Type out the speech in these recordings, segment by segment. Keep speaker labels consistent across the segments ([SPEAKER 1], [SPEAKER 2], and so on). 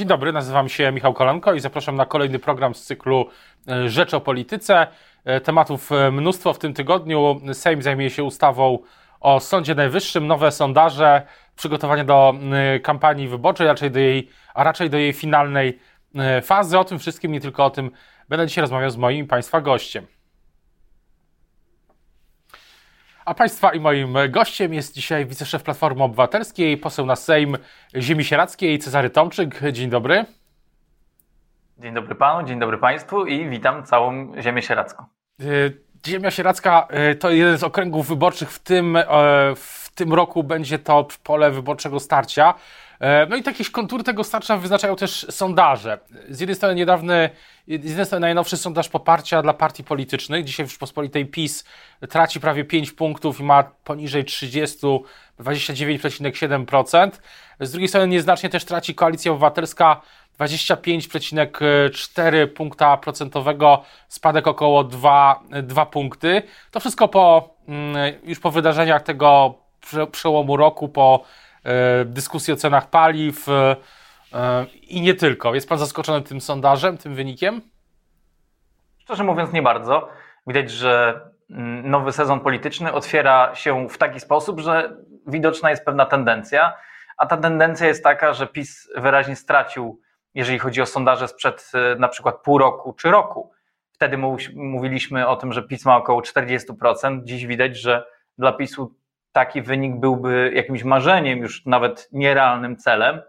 [SPEAKER 1] Dzień dobry, nazywam się Michał Kolanko i zapraszam na kolejny program z cyklu e, Rzecz o Polityce. E, tematów e, mnóstwo w tym tygodniu. Sejm zajmie się ustawą o Sądzie Najwyższym, nowe sondaże, przygotowanie do kampanii wyborczej, raczej do jej, a raczej do jej finalnej fazy. O tym wszystkim, nie tylko o tym, będę dzisiaj rozmawiał z moim Państwa gościem. A Państwa i moim gościem jest dzisiaj wiceszef Platformy Obywatelskiej, poseł na Sejm Ziemi Sieradzkiej, Cezary Tomczyk. Dzień dobry.
[SPEAKER 2] Dzień dobry Panu, dzień dobry Państwu i witam całą Ziemię Sieradzką.
[SPEAKER 1] Y, Ziemia Sieradzka y, to jeden z okręgów wyborczych w tym, e, w tym roku będzie to pole wyborczego starcia. E, no i jakieś kontury tego starcza wyznaczają też sondaże. Z jednej strony niedawny, z jednej strony najnowszy sondaż poparcia dla partii politycznych. Dzisiaj w Rzeczpospolitej PiS traci prawie 5 punktów i ma poniżej 30, 29,7%. Z drugiej strony nieznacznie też traci Koalicja Obywatelska 25,4 punkta procentowego, spadek około 2, 2 punkty. To wszystko po, mm, już po wydarzeniach tego przełomu roku, po dyskusji o cenach paliw e, e, i nie tylko. Jest Pan zaskoczony tym sondażem, tym wynikiem?
[SPEAKER 2] Szczerze mówiąc, nie bardzo. Widać, że mm, nowy sezon polityczny otwiera się w taki sposób, że widoczna jest pewna tendencja, a ta tendencja jest taka, że PiS wyraźnie stracił, jeżeli chodzi o sondaże sprzed na przykład pół roku czy roku. Wtedy mówiliśmy o tym, że PiS ma około 40%. Dziś widać, że dla PiSu taki wynik byłby jakimś marzeniem, już nawet nierealnym celem,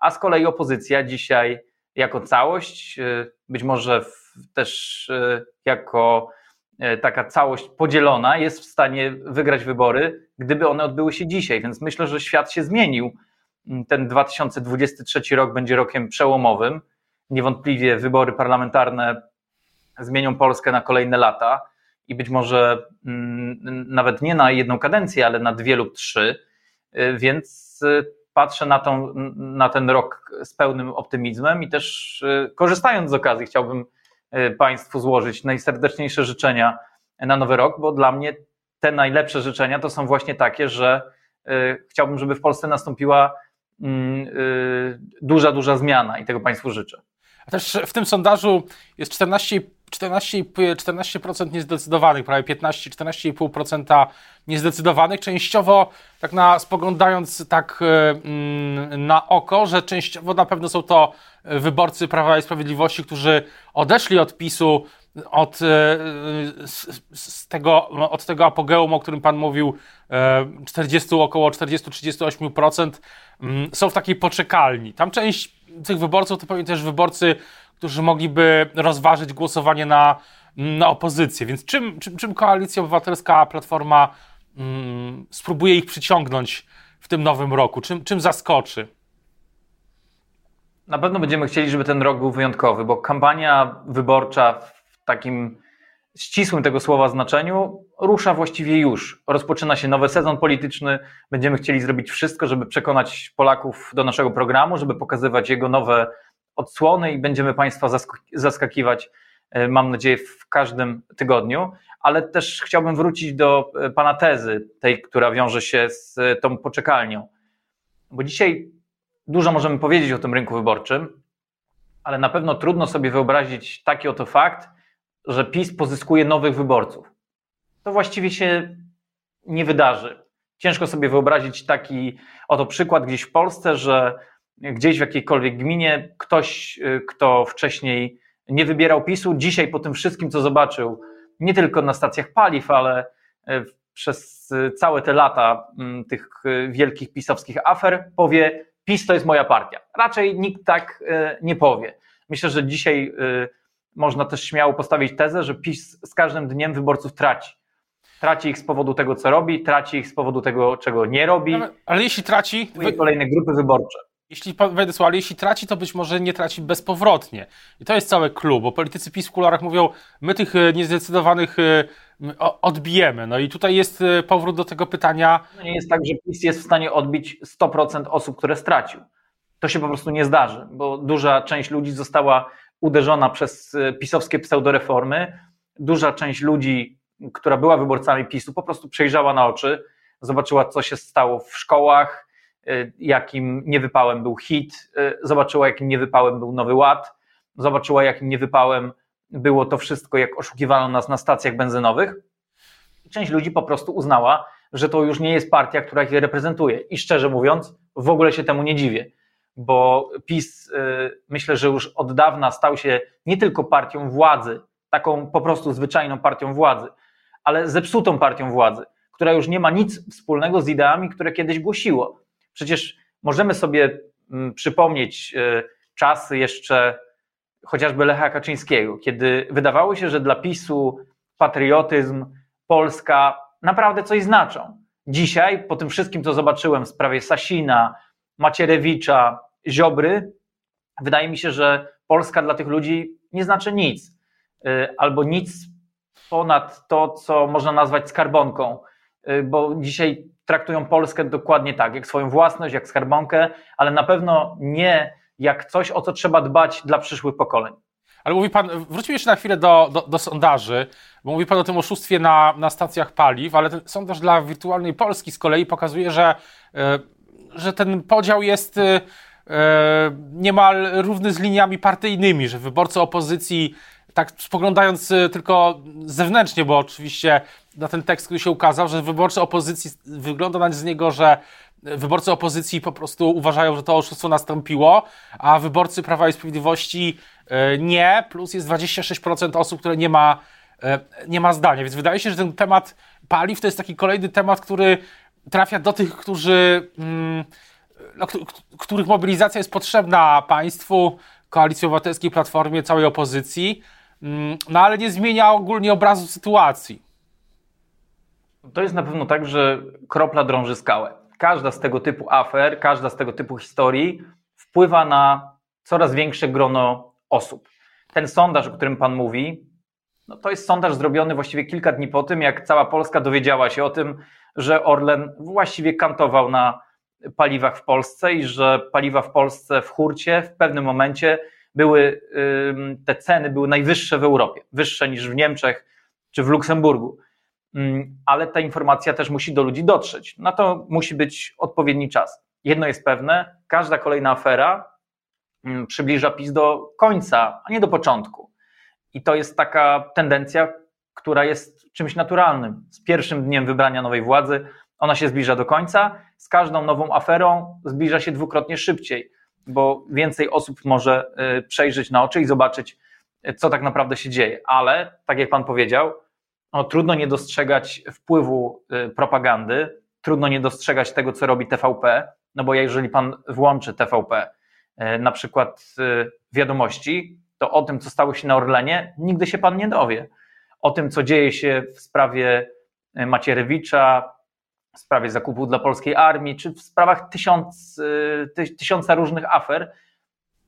[SPEAKER 2] a z kolei opozycja dzisiaj jako całość, y, być może też y, jako y, taka całość podzielona, jest w stanie wygrać wybory, gdyby one odbyły się dzisiaj. Więc myślę, że świat się zmienił. Ten 2023 rok będzie rokiem przełomowym. Niewątpliwie wybory parlamentarne zmienią Polskę na kolejne lata i być może mm, nawet nie na jedną kadencję, ale na dwie lub trzy, y, więc y, patrzę na, tą, na ten rok z pełnym optymizmem i też y, korzystając z okazji chciałbym Państwu złożyć najserdeczniejsze życzenia na nowy rok, bo dla mnie te najlepsze życzenia to są właśnie takie, że chciałbym, żeby w Polsce nastąpiła mm, duża, duża zmiana i tego Państwu życzę.
[SPEAKER 1] A też w tym sondażu jest 14 14, 14% niezdecydowanych, prawie 15, 14,5% niezdecydowanych. Częściowo, tak na, spoglądając tak e, mm, na oko, że częściowo na pewno są to wyborcy Prawa i Sprawiedliwości, którzy odeszli od PiSu od, e, z, z tego, od tego apogeum, o którym Pan mówił, 40, e, około 40-38% mm, są w takiej poczekalni. Tam część tych wyborców to pewnie też wyborcy którzy mogliby rozważyć głosowanie na, na opozycję. Więc czym, czym, czym Koalicja Obywatelska, Platforma mm, spróbuje ich przyciągnąć w tym nowym roku? Czym, czym zaskoczy?
[SPEAKER 2] Na pewno będziemy chcieli, żeby ten rok był wyjątkowy, bo kampania wyborcza w takim ścisłym tego słowa znaczeniu rusza właściwie już. Rozpoczyna się nowy sezon polityczny. Będziemy chcieli zrobić wszystko, żeby przekonać Polaków do naszego programu, żeby pokazywać jego nowe odsłony i będziemy Państwa zaskakiwać, e, mam nadzieję, w każdym tygodniu. Ale też chciałbym wrócić do e, Pana tezy, tej, która wiąże się z e, tą poczekalnią. Bo dzisiaj dużo możemy powiedzieć o tym rynku wyborczym, ale na pewno trudno sobie wyobrazić taki oto fakt, że PiS pozyskuje nowych wyborców. To właściwie się nie wydarzy. Ciężko sobie wyobrazić taki oto przykład gdzieś w Polsce, że gdzieś w jakiejkolwiek gminie ktoś, y, kto wcześniej nie wybierał PiSu, dzisiaj po tym wszystkim, co zobaczył, nie tylko na stacjach paliw, ale y, przez y, całe te lata mm, tych wielkich pisowskich afer, powie: PiS to jest moja partia. Raczej nikt tak nie powie. Myślę, że dzisiaj można też śmiało postawić tezę, że PiS z każdym dniem wyborców traci. Traci ich z powodu tego, co robi, traci ich z powodu tego, czego nie robi.
[SPEAKER 1] Ale, ale jeśli traci.
[SPEAKER 2] Kolejne grupy wyborcze
[SPEAKER 1] jeśli Władysław, ale jeśli traci, to być może nie traci bezpowrotnie. I to jest cały klub, bo politycy PiS w kularach mówią, my tych e, niezdecydowanych e, odbijemy. No i tutaj jest e, powrót do tego pytania.
[SPEAKER 2] No nie jest tak, że PiS jest w stanie odbić 100% osób, które stracił. To się po prostu nie zdarzy, bo duża część ludzi została uderzona przez pisowskie pseudoreformy. Duża część ludzi, która była wyborcami PiSu, po prostu przejrzała na oczy, zobaczyła, co się stało w szkołach, jakim niewypałem był hit, zobaczyła, jakim niewypałem był Nowy Ład, zobaczyła, jakim niewypałem było to wszystko, jak oszukiwano nas na stacjach benzynowych. Część ludzi po prostu uznała, że to już nie jest partia, która ich reprezentuje. I szczerze mówiąc, w ogóle się temu nie dziwię, bo PiS myślę, że już od dawna stał się nie tylko partią władzy, taką po prostu zwyczajną partią władzy, ale zepsutą partią władzy, która już nie ma nic wspólnego z ideami, które kiedyś głosiło. Przecież możemy sobie mm, przypomnieć e, czasy jeszcze chociażby Lecha Kaczyńskiego, kiedy wydawało się, że dla PiSu patriotyzm, Polska naprawdę coś znaczą. Dzisiaj, po tym wszystkim, co zobaczyłem w sprawie Sasina, Macierewicza, Ziobry, wydaje mi się, że Polska dla tych ludzi nie znaczy nic. Y, albo nic ponad to, co można nazwać skarbonką, y, bo dzisiaj traktują Polskę dokładnie tak, jak swoją własność, jak skarbonkę, ale na pewno nie jak coś, o co trzeba dbać dla przyszłych pokoleń.
[SPEAKER 1] Ale mówi pan, wróćmy jeszcze na chwilę do, do, do, sondaży, bo mówi pan o tym oszustwie na, na stacjach paliw, ale ten sondaż dla wirtualnej Polski z kolei pokazuje, że, y, że ten podział jest niemal równy z liniami partyjnymi, że wyborcy opozycji tak spoglądając y, tylko zewnętrznie, bo oczywiście na ten tekst, który się ukazał, że wyborcy opozycji, wygląda na z niego, że wyborcy opozycji po prostu uważają, że to oszustwo nastąpiło, a wyborcy Prawa i Sprawiedliwości y, nie, plus jest 26% osób, które nie ma, y, nie ma zdania. Więc wydaje się, że ten temat paliw to jest taki kolejny temat, który trafia do tych, którzy, mm, no, których mobilizacja jest potrzebna państwu, Koalicji Obywatelskiej, Platformie, całej opozycji, Mm, no ale nie zmienia ogólnie obrazu sytuacji.
[SPEAKER 2] To jest na pewno tak, że kropla drąży skałę. Każda z tego typu afer, każda z tego typu historii wpływa na coraz większe grono osób. Ten sondaż, o którym Pan mówi, no to jest sondaż zrobiony właściwie kilka dni po tym, jak cała Polska dowiedziała się o tym, że Orlen właściwie kantował na paliwach w Polsce i że paliwa w Polsce w hurcie w pewnym momencie były, te ceny były najwyższe w Europie, wyższe niż w Niemczech czy w Luksemburgu. Ale ta informacja też musi do ludzi dotrzeć. Na to musi być odpowiedni czas. Jedno jest pewne, każda kolejna afera przybliża PiS do końca, a nie do początku. I to jest taka tendencja, która jest czymś naturalnym. Z pierwszym dniem wybrania nowej władzy ona się zbliża do końca, z każdą nową aferą zbliża się dwukrotnie szybciej bo więcej osób może y, przejrzeć na oczy i zobaczyć, y, co tak naprawdę się dzieje. Ale, tak jak Pan powiedział, no, trudno nie dostrzegać wpływu y, propagandy, trudno nie dostrzegać tego, co robi TVP, no bo jeżeli Pan włączy TVP, na przykład wiadomości, to o tym, co stało się na Orlenie, nigdy się Pan nie dowie. O tym, co dzieje się w sprawie Macierewicza, w sprawie zakupu dla polskiej armii, czy w sprawach tysiąc, y, tysiąca różnych afer,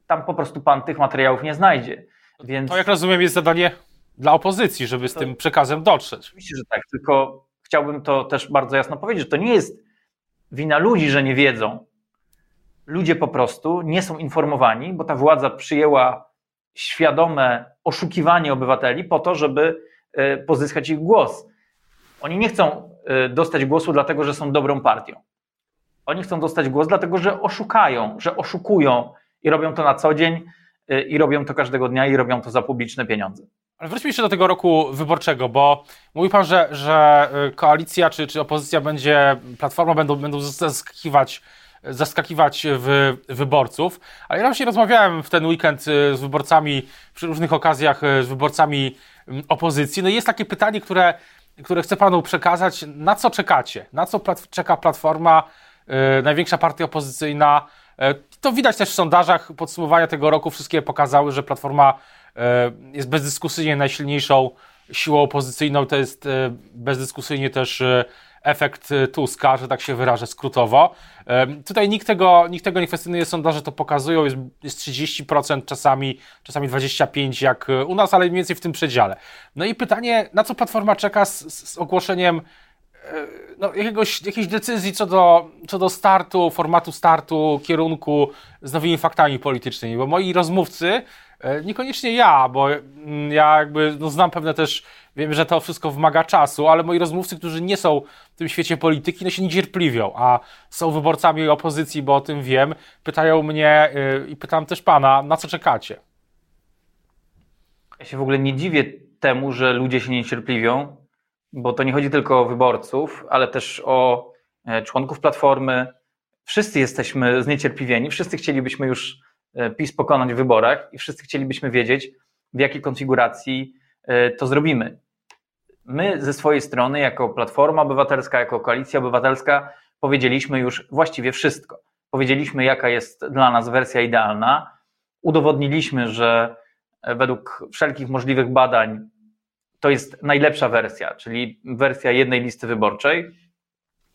[SPEAKER 2] tam po prostu pan tych materiałów nie znajdzie.
[SPEAKER 1] Więc... To jak rozumiem jest zadanie dla opozycji, żeby z to... tym przekazem dotrzeć.
[SPEAKER 2] Oczywiście, że tak, tylko chciałbym to też bardzo jasno powiedzieć, że to nie jest wina ludzi, że nie wiedzą. Ludzie po prostu nie są informowani, bo ta władza przyjęła świadome oszukiwanie obywateli po to, żeby pozyskać ich głos. Oni nie chcą Y, dostać głosu, dlatego że są dobrą partią. Oni chcą dostać głos, dlatego że oszukają, że oszukują i robią to na co dzień, y, i robią to każdego dnia, i robią to za publiczne pieniądze.
[SPEAKER 1] Ale wróćmy jeszcze do tego roku wyborczego, bo mówi pan, że, że koalicja czy, czy opozycja będzie, platforma będą, będą zaskakiwać, zaskakiwać w wyborców. Ale ja właśnie rozmawiałem w ten weekend z wyborcami, przy różnych okazjach z wyborcami opozycji. No i jest takie pytanie, które które chcę panu przekazać. Na co czekacie? Na co plat czeka Platforma, yy, największa partia opozycyjna? Yy, to widać też w sondażach. Podsumowania tego roku wszystkie pokazały, że Platforma yy, jest bezdyskusyjnie najsilniejszą siłą opozycyjną. To jest bezdyskusyjnie też efekt y, Tuska, że tak się wyrażę skrótowo. Tutaj nikt tego, nikt tego nie kwestionuje, sondaże to pokazują, jest, jest 30%, czasami, czasami 25% jak u nas, ale mniej więcej w tym przedziale. No i pytanie, na co Platforma czeka z, z ogłoszeniem no, jakiegoś, jakiejś decyzji co do, co do startu, formatu startu, kierunku z nowymi faktami politycznymi, bo moi rozmówcy, niekoniecznie ja, bo mm, ja jakby no, znam pewne też, wiem, że to wszystko wymaga czasu, ale moi rozmówcy, którzy nie są w tym świecie polityki, no się niecierpliwią, a są wyborcami opozycji, bo o tym wiem, pytają mnie yy, i pytam też pana, na co czekacie?
[SPEAKER 2] Ja się w ogóle nie dziwię temu, że ludzie się niecierpliwią, bo to nie chodzi tylko o wyborców, ale też o e, członków platformy. Wszyscy jesteśmy zniecierpliwieni, wszyscy chcielibyśmy już e, PiS pokonać w wyborach i wszyscy chcielibyśmy wiedzieć, w jakiej konfiguracji e, to zrobimy. My ze swojej strony, jako Platforma Obywatelska, jako Koalicja Obywatelska, powiedzieliśmy już właściwie wszystko. Powiedzieliśmy, jaka jest dla nas wersja idealna. Udowodniliśmy, że według wszelkich możliwych badań to jest najlepsza wersja, czyli wersja jednej listy wyborczej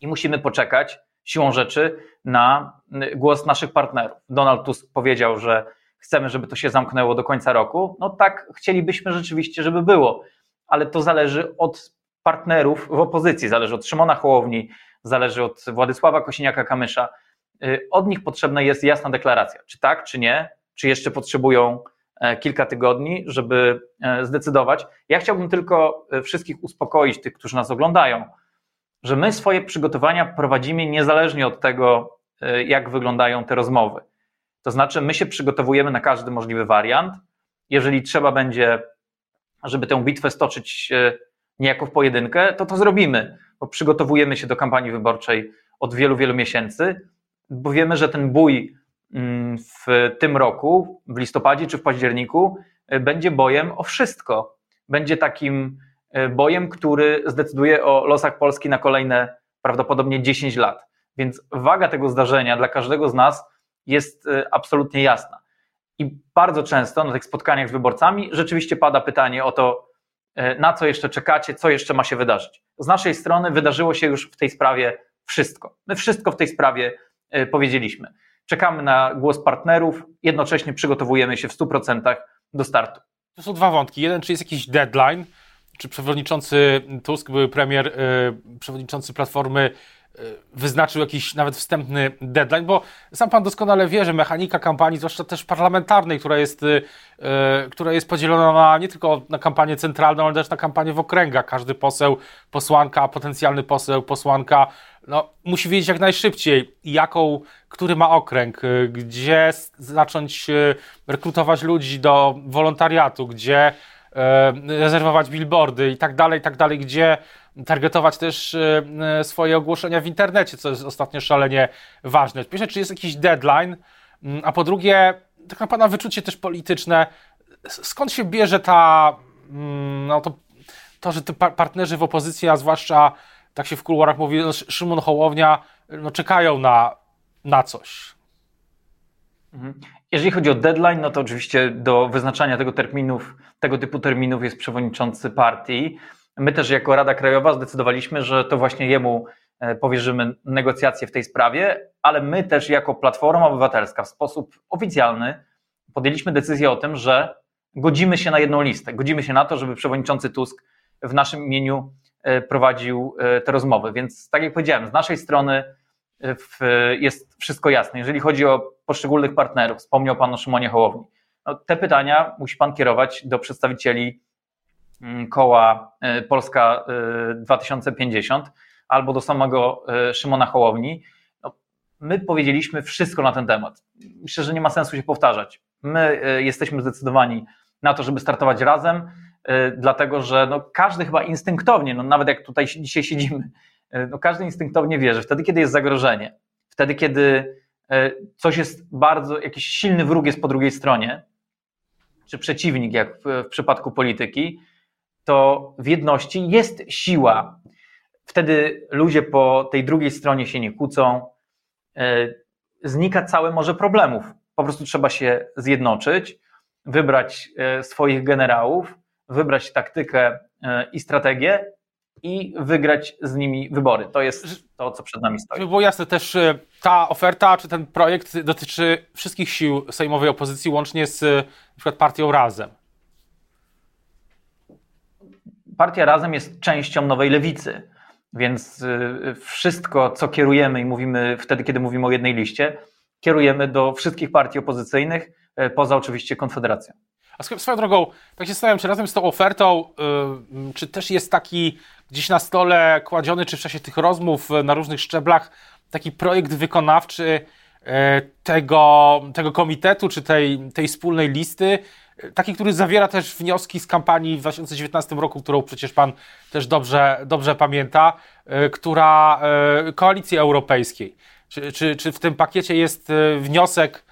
[SPEAKER 2] i musimy poczekać siłą rzeczy na głos naszych partnerów. Donald Tusk powiedział, że chcemy, żeby to się zamknęło do końca roku. No tak, chcielibyśmy rzeczywiście, żeby było, ale to zależy od partnerów w opozycji, zależy od Szymona Hołowni, zależy od Władysława Kosiniaka-Kamysza. Y, od nich potrzebna jest jasna deklaracja, czy tak, czy nie, czy jeszcze potrzebują E, kilka tygodni, żeby e, zdecydować. Ja chciałbym tylko e, wszystkich uspokoić, tych, którzy nas oglądają, że my swoje przygotowania prowadzimy niezależnie od tego, jak wyglądają te rozmowy. To znaczy, my się przygotowujemy na każdy możliwy wariant. Jeżeli trzeba będzie, żeby tę bitwę stoczyć niejako w pojedynkę, to to zrobimy, bo przygotowujemy się do kampanii wyborczej od wielu, wielu miesięcy, bo wiemy, że ten bój Mm, w tym roku, w listopadzie czy w październiku, e, będzie bojem o wszystko. Będzie takim e, bojem, który zdecyduje o losach Polski na kolejne prawdopodobnie 10 lat. Więc waga tego zdarzenia dla każdego z nas jest e, absolutnie jasna. I bardzo często na tych spotkaniach z wyborcami rzeczywiście pada pytanie o to, na co jeszcze czekacie, co jeszcze ma się wydarzyć. Z naszej strony wydarzyło się już w tej sprawie wszystko. My wszystko w tej sprawie powiedzieliśmy. Czekamy na głos partnerów, jednocześnie przygotowujemy się w 100% do startu.
[SPEAKER 1] To są dwa wątki. Jeden, czy jest jakiś deadline, czy przewodniczący Tusk, były premier, yy, przewodniczący Platformy, wyznaczył jakiś nawet wstępny deadline, bo sam pan doskonale wie, że mechanika kampanii, zwłaszcza też parlamentarnej, która jest, yy, która jest podzielona na, nie tylko na kampanię centralną, ale też na kampanię w okręgach. Każdy poseł, posłanka, potencjalny poseł, posłanka no, musi wiedzieć jak najszybciej, jaką, który ma okręg, y, gdzie zacząć y, rekrutować ludzi do wolontariatu, gdzie rezerwować billboardy i tak dalej, i tak dalej, gdzie targetować też swoje ogłoszenia w internecie, co jest ostatnio szalenie ważne. Pierwsze, czy jest jakiś deadline, mm, a po drugie, tak na pana wyczucie też polityczne, skąd się bierze ta, mm, no to, to że te partnerzy w opozycji, a zwłaszcza tak się w kuluarach mówi, no, Szymon Hołownia, no czekają na, na coś.
[SPEAKER 2] Jeżeli chodzi o deadline, no to oczywiście do wyznaczania tego terminów, tego typu terminów jest przewodniczący partii. My też jako Rada Krajowa zdecydowaliśmy, że to właśnie jemu e, powierzymy negocjacje w tej sprawie, ale my też jako Platforma Obywatelska w sposób oficjalny podjęliśmy decyzję o tym, że godzimy się na jedną listę. Godzimy się na to, żeby przewodniczący Tusk w naszym imieniu E, prowadził e, te rozmowy. Więc tak jak powiedziałem, z naszej strony e, jest wszystko jasne. Jeżeli chodzi o poszczególnych partnerów, wspomniał Pan o Szymonie Hołowni, no, te pytania musi Pan kierować do przedstawicieli mm, koła Polska 2050 albo do samego Szymona Hołowni. No, my powiedzieliśmy wszystko na ten temat. Myślę, że nie ma sensu się powtarzać. My jesteśmy zdecydowani na to, żeby startować razem. Dlatego że no, każdy chyba instynktownie, no, nawet jak tutaj dzisiaj siedzimy, no, każdy instynktownie wie, że wtedy, kiedy jest zagrożenie, wtedy, kiedy y, coś jest bardzo, jakiś silny wróg jest po drugiej stronie, czy przeciwnik, jak w, w przypadku polityki, to w jedności jest siła. Wtedy ludzie po tej drugiej stronie się nie kłócą, znika całe morze problemów. Po prostu trzeba się zjednoczyć, wybrać swoich generałów wybrać taktykę e, i strategię i wygrać z nimi wybory. To jest to, co przed nami stoi.
[SPEAKER 1] Żeby było jasne, też e, ta oferta, czy ten projekt dotyczy wszystkich sił sejmowej opozycji, łącznie z e, na przykład partią Razem.
[SPEAKER 2] Partia Razem jest częścią Nowej Lewicy. Więc wszystko, co kierujemy i mówimy wtedy, kiedy mówimy o jednej liście, kierujemy do wszystkich partii opozycyjnych, poza oczywiście Konfederacją.
[SPEAKER 1] A swoją drogą, tak się zastanawiam, czy razem z tą ofertą, yy, czy też jest taki gdzieś na stole kładziony, czy w czasie tych rozmów na różnych szczeblach, taki projekt wykonawczy yy, tego, tego komitetu, czy tej, tej wspólnej listy, taki, który zawiera też wnioski z kampanii w 2019 roku, którą przecież pan też dobrze, dobrze pamięta, yy, która yy, Koalicji Europejskiej. Czy, czy, czy w tym pakiecie jest yy, wniosek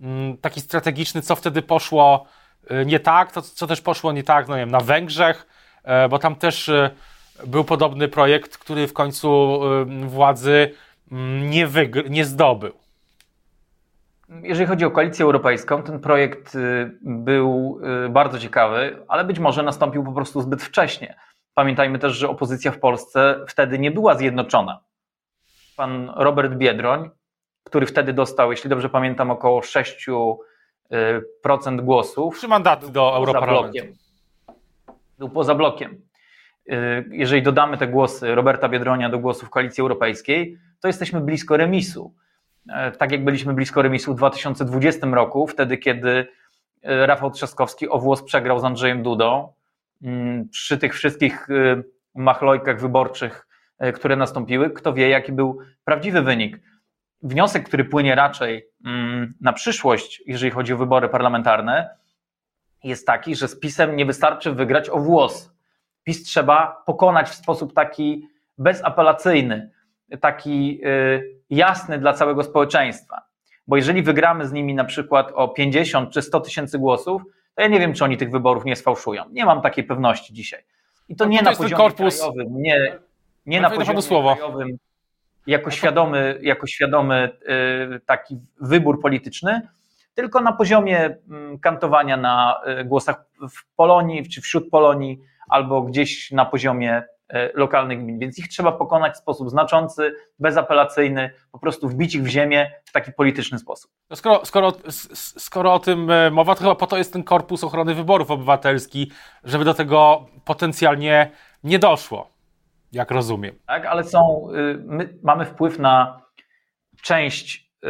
[SPEAKER 1] mm, taki strategiczny, co wtedy poszło Y, nie tak, to co też poszło nie tak, no nie wiem, na Węgrzech, e, bo tam też y, był podobny projekt, który w końcu władzy mm, nie, wygr- nie zdobył.
[SPEAKER 2] Jeżeli chodzi o koalicję europejską, ten projekt był bardzo ciekawy, ale być może nastąpił po prostu zbyt wcześnie. Pamiętajmy też, że opozycja w Polsce wtedy nie była zjednoczona. Pan Robert Biedroń, który wtedy dostał, jeśli dobrze pamiętam, około 6 Y, procent głosów.
[SPEAKER 1] Trzy mandaty do Europarlamentu.
[SPEAKER 2] Był poza blokiem. Y, jeżeli dodamy te głosy Roberta Biedronia do głosów Koalicji Europejskiej, to jesteśmy blisko remisu. E, tak jak byliśmy blisko remisu w 2020 roku, wtedy kiedy y, Rafał Trzaskowski o włos przegrał z Andrzejem Dudą. Mm, przy tych wszystkich machlojkach wyborczych, które nastąpiły, kto wie, jaki był prawdziwy wynik wniosek, który płynie raczej mm, na przyszłość, jeżeli chodzi o wybory parlamentarne, jest taki, że z PiSem nie wystarczy wygrać o włos. PiS trzeba pokonać w sposób taki bezapelacyjny, taki y, jasny dla całego społeczeństwa. Bo jeżeli wygramy z nimi na przykład o 50 czy 100 tysięcy głosów, to ja nie wiem, czy oni tych wyborów nie sfałszują. Nie mam takiej pewności dzisiaj. I to no, nie to na poziomie korpus... krajowym, nie, nie na poziomie krajowym, jako świadomy, jako świadomy y, taki wybór polityczny, tylko na poziomie mm, kantowania na y, głosach w Polonii czy wśród Polonii, albo gdzieś na poziomie y, lokalnych gmin. Więc ich trzeba pokonać w sposób znaczący, bezapelacyjny, po prostu wbić ich w ziemię w taki polityczny sposób.
[SPEAKER 1] No skoro, skoro, skoro o tym mowa, to chyba po to jest ten korpus ochrony wyborów obywatelski, żeby do tego potencjalnie nie doszło jak rozumiem.
[SPEAKER 2] Tak, ale są, y, my mamy wpływ na część y,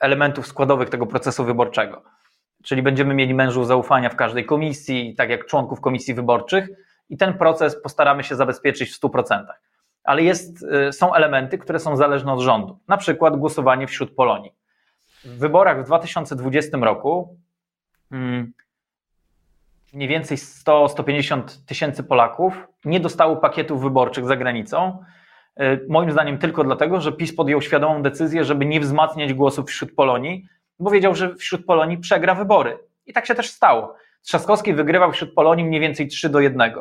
[SPEAKER 2] elementów składowych tego procesu wyborczego. Czyli będziemy mieli mężów zaufania w każdej komisji, tak jak członków komisji wyborczych, i ten proces postaramy się zabezpieczyć w 100%. Ale jest, y, są elementy, które są zależne od rządu, na przykład głosowanie wśród Polonii. W wyborach w 2020 roku hmm, mniej więcej 100-150 tysięcy Polaków nie dostało pakietów wyborczych za granicą. E, moim zdaniem tylko dlatego, że PiS podjął świadomą decyzję, żeby nie wzmacniać głosów wśród Polonii, bo wiedział, że wśród Polonii przegra wybory. I tak się też stało. Trzaskowski wygrywał wśród Polonii mniej więcej 3 do 1.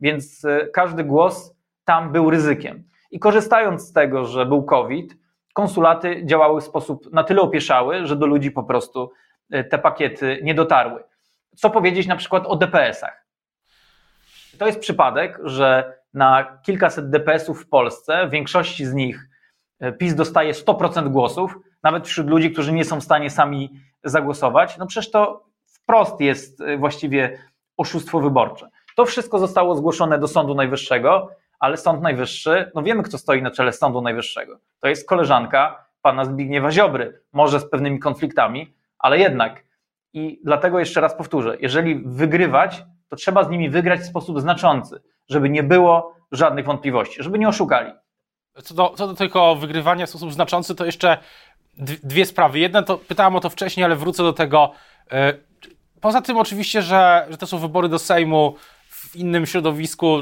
[SPEAKER 2] Więc e, każdy głos tam był ryzykiem. I korzystając z tego, że był COVID, konsulaty działały w sposób na tyle opieszały, że do ludzi po prostu e, te pakiety nie dotarły co powiedzieć na przykład o DPS-ach. To jest przypadek, że na kilkaset DPS-ów w Polsce, w większości z nich e, PiS dostaje 100% głosów, nawet wśród ludzi, którzy nie są w stanie sami zagłosować. No przecież to wprost jest e, właściwie oszustwo wyborcze. To wszystko zostało zgłoszone do Sądu Najwyższego, ale Sąd Najwyższy, no wiemy, kto stoi na czele Sądu Najwyższego. To jest koleżanka pana Zbigniewa Ziobry, może z pewnymi konfliktami, ale jednak i dlatego jeszcze raz powtórzę, jeżeli wygrywać, to trzeba z nimi wygrać w sposób znaczący, żeby nie było żadnych wątpliwości, żeby nie oszukali.
[SPEAKER 1] Co do, co do tylko wygrywania w sposób znaczący, to jeszcze dwie sprawy. Jedna to pytałem o to wcześniej, ale wrócę do tego. E, poza tym oczywiście, że, że to są wybory do Sejmu w innym środowisku,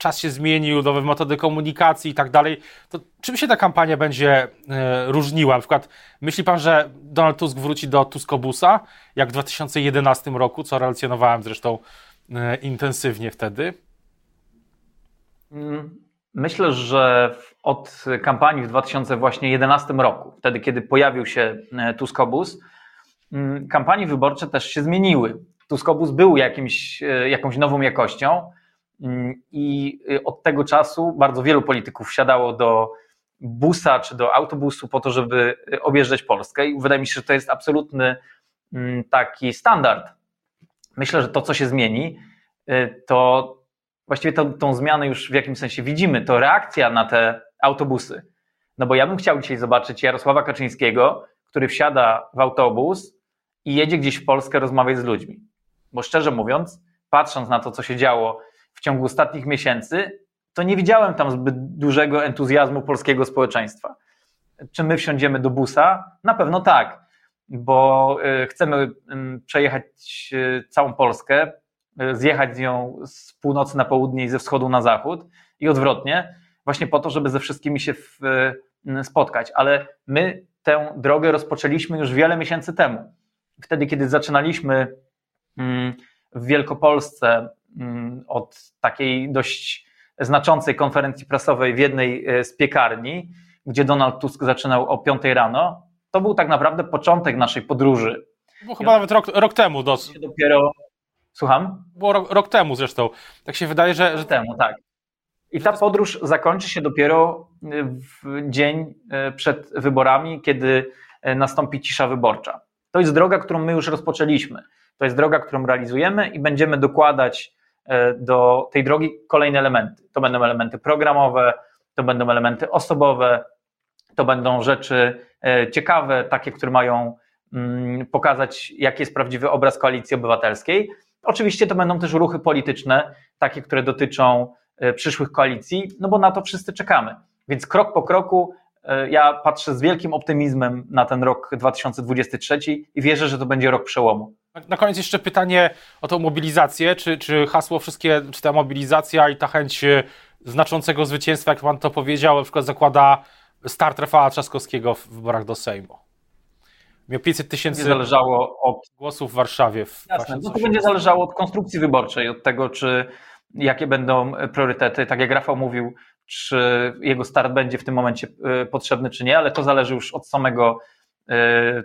[SPEAKER 1] czas się zmienił, nowe metody komunikacji i tak dalej, to czym się ta kampania będzie e, różniła? Na przykład myśli pan, że Donald Tusk wróci do Tuskobusa, jak w 2011 roku, co relacjonowałem zresztą e, intensywnie wtedy?
[SPEAKER 2] Mm, myślę, że od kampanii w 2011 roku, wtedy kiedy pojawił się e, Tuskobus, mm, kampanie wyborcze też się zmieniły. Tuskobus był jakimś, jakąś nową jakością, I y, od tego czasu bardzo wielu polityków wsiadało do busa czy do autobusu po to, żeby y, objeżdżać Polskę. I wydaje mi się, że to jest absolutny mm, taki standard. Myślę, że to, co się zmieni, y, to właściwie tą, tą zmianę już w jakimś sensie widzimy, to reakcja na te autobusy. No bo ja bym chciał dzisiaj zobaczyć Jarosława Kaczyńskiego, który wsiada w autobus i jedzie gdzieś w Polskę rozmawiać z ludźmi. Bo szczerze mówiąc, patrząc na to, co się działo w ciągu ostatnich miesięcy, to nie widziałem tam zbyt dużego entuzjazmu polskiego społeczeństwa. Czy my wsiądziemy do busa? Na pewno tak, bo y, chcemy przejechać y, całą Polskę, y, zjechać z nią z północy na południe i ze wschodu na zachód i odwrotnie, właśnie po to, żeby ze wszystkimi się spotkać. Ale my tę drogę rozpoczęliśmy już wiele miesięcy temu. Wtedy, kiedy zaczynaliśmy w Wielkopolsce od takiej dość znaczącej konferencji prasowej w jednej e, z piekarni, gdzie Donald Tusk zaczynał o 5 rano, to był tak naprawdę początek naszej podróży.
[SPEAKER 1] Było chyba nawet rok, rok temu.
[SPEAKER 2] Dosyć. Dopiero. Słucham?
[SPEAKER 1] Było rok, rok, temu zresztą. Tak się wydaje, że.
[SPEAKER 2] Rok temu, tak. I ta podróż zakończy się dopiero e, w dzień e, przed wyborami, kiedy nastąpi cisza wyborcza. To jest droga, którą my już rozpoczęliśmy. To jest droga, którą realizujemy i będziemy dokładać do tej drogi kolejne elementy. To będą elementy programowe, to będą elementy osobowe, to będą rzeczy e, ciekawe, takie, które mają mm, pokazać, jaki jest prawdziwy obraz koalicji obywatelskiej. Oczywiście to będą też ruchy polityczne, takie, które dotyczą e, przyszłych koalicji, no bo na to wszyscy czekamy. Więc krok po kroku ja patrzę z wielkim optymizmem na ten rok 2023 i wierzę, że to będzie rok przełomu.
[SPEAKER 1] Na koniec jeszcze pytanie o tą mobilizację. Czy, czy hasło wszystkie, czy ta mobilizacja i ta chęć e, znaczącego zwycięstwa, jak pan to powiedział, na przykład zakłada start Rafała Trzaskowskiego w wyborach do Sejmu? Miał 500 tysięcy zależało od głosów w Warszawie. W
[SPEAKER 2] Jasne, no to będzie zależało od konstrukcji wyborczej, od tego, czy jakie będą priorytety. Tak jak Rafał mówił, czy jego start będzie w tym momencie e, potrzebny, czy nie, ale to zależy już od samego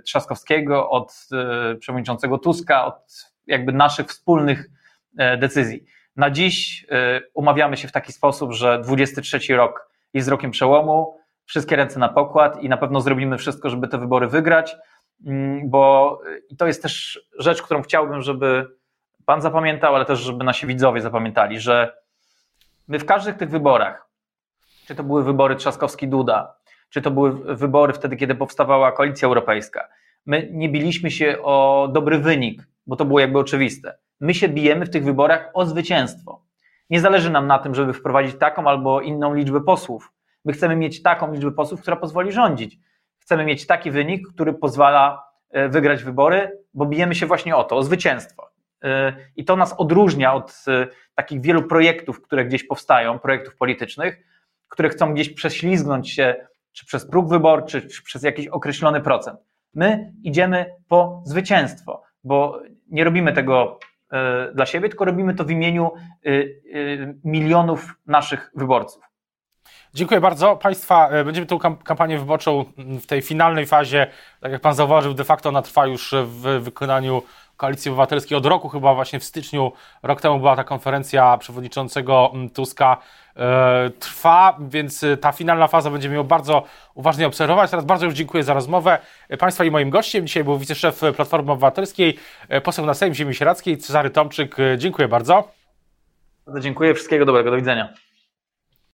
[SPEAKER 2] Trzaskowskiego, od e, przewodniczącego Tuska, od jakby naszych wspólnych e, decyzji. Na dziś umawiamy się w taki sposób, że 23 rok jest rokiem przełomu, wszystkie ręce na pokład i na pewno zrobimy wszystko, żeby te wybory wygrać, mm, bo i to jest też rzecz, którą chciałbym, żeby Pan zapamiętał, ale też, żeby nasi widzowie zapamiętali, że my w każdych tych wyborach, czy to były wybory Trzaskowski-Duda, czy to były wybory wtedy, kiedy powstawała koalicja europejska. My nie biliśmy się o dobry wynik, bo to było jakby oczywiste. My się bijemy w tych wyborach o zwycięstwo. Nie zależy nam na tym, żeby wprowadzić taką albo inną liczbę posłów. My chcemy mieć taką liczbę posłów, która pozwoli rządzić. Chcemy mieć taki wynik, który pozwala e, wygrać wybory, bo bijemy się właśnie o to, o zwycięstwo. E, I to nas odróżnia od e, takich wielu projektów, które gdzieś powstają, projektów politycznych, które chcą gdzieś prześlizgnąć się czy przez próg wyborczy, czy przez jakiś określony procent. My idziemy po zwycięstwo, bo nie robimy tego e, dla siebie, tylko robimy to w imieniu e, e, milionów naszych wyborców.
[SPEAKER 1] Dziękuję bardzo. Państwa, będziemy tą kampanię wyborczą w tej finalnej fazie, tak jak Pan zauważył, de facto ona trwa już w wykonaniu Koalicji Obywatelskiej od roku, chyba właśnie w styczniu, rok temu była ta konferencja przewodniczącego mm, Tuska, e, trwa, więc e, ta finalna faza będziemy ją bardzo uważnie obserwować. Teraz bardzo już dziękuję za rozmowę e, Państwa i moim gościem. Dzisiaj był wiceszef Platformy Obywatelskiej, poseł na Sejm Ziemi Sieradzkiej, Cezary Tomczyk. Dziękuję bardzo.
[SPEAKER 2] Bardzo dziękuję, wszystkiego dobrego, do widzenia.